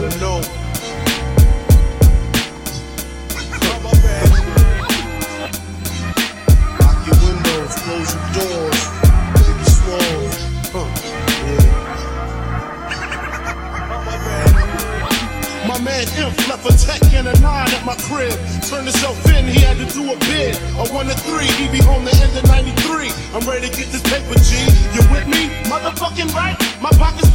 better know. Lock your windows, close your doors, keep it. Huh. Yeah. My man Imp left a tech and a nine at my crib. Turned himself in, he had to do a bid. A one to three, he be home the end of 93. I'm ready to get this paper, G. You with me? Motherfucking right? My pocket's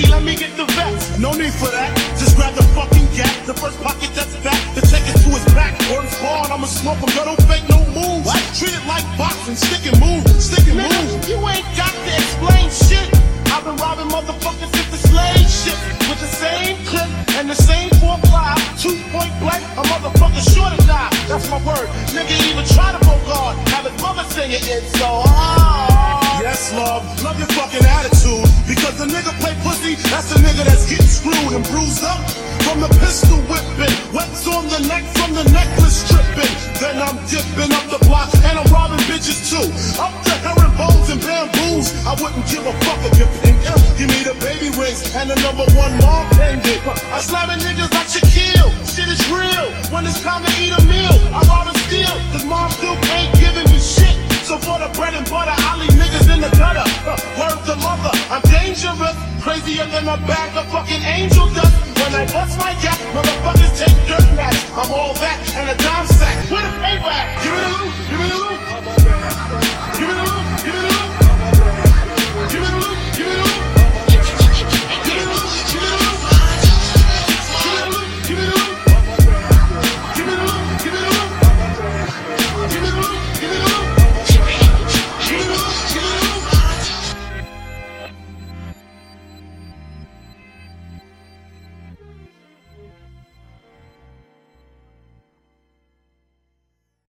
stressed, let me get the vest. No need for that, just grab the fucking gap. The first pocket that's back, the check it to his back. Word's born, I'ma smoke him, yo, don't fake no moves. What? Treat it like boxing, stick and move, stick and move. You ain't got to explain shit. I've been robbing motherfuckers since the slave shit. With the same clip and the same four fly. Two point blank, a motherfucker sure to die. That's my word. Nigga even try to go guard. Have his mother say it, it's so hard. Yes, love, love your fucking attitude. Because the nigga play pussy, that's a nigga that's getting screwed and bruised up. From the pistol whipping, wets on the neck from the necklace stripping. Then I'm dipping up the block and I'm robbing bitches too. Up the herringbones and bamboos. I wouldn't give a fuck if you pink. Give me the baby rings and the number one mom pendant. I slamming niggas like Shaquille. Shit is real. When it's time to eat a meal, I rob and steal. Cause mom still ain't giving me shit. So for the bread and butter, I leave niggas in the gutter. Word to mother, dangerous. Crazier than a bag of fucking angel dust. When I bust my gap, motherfuckers take dirt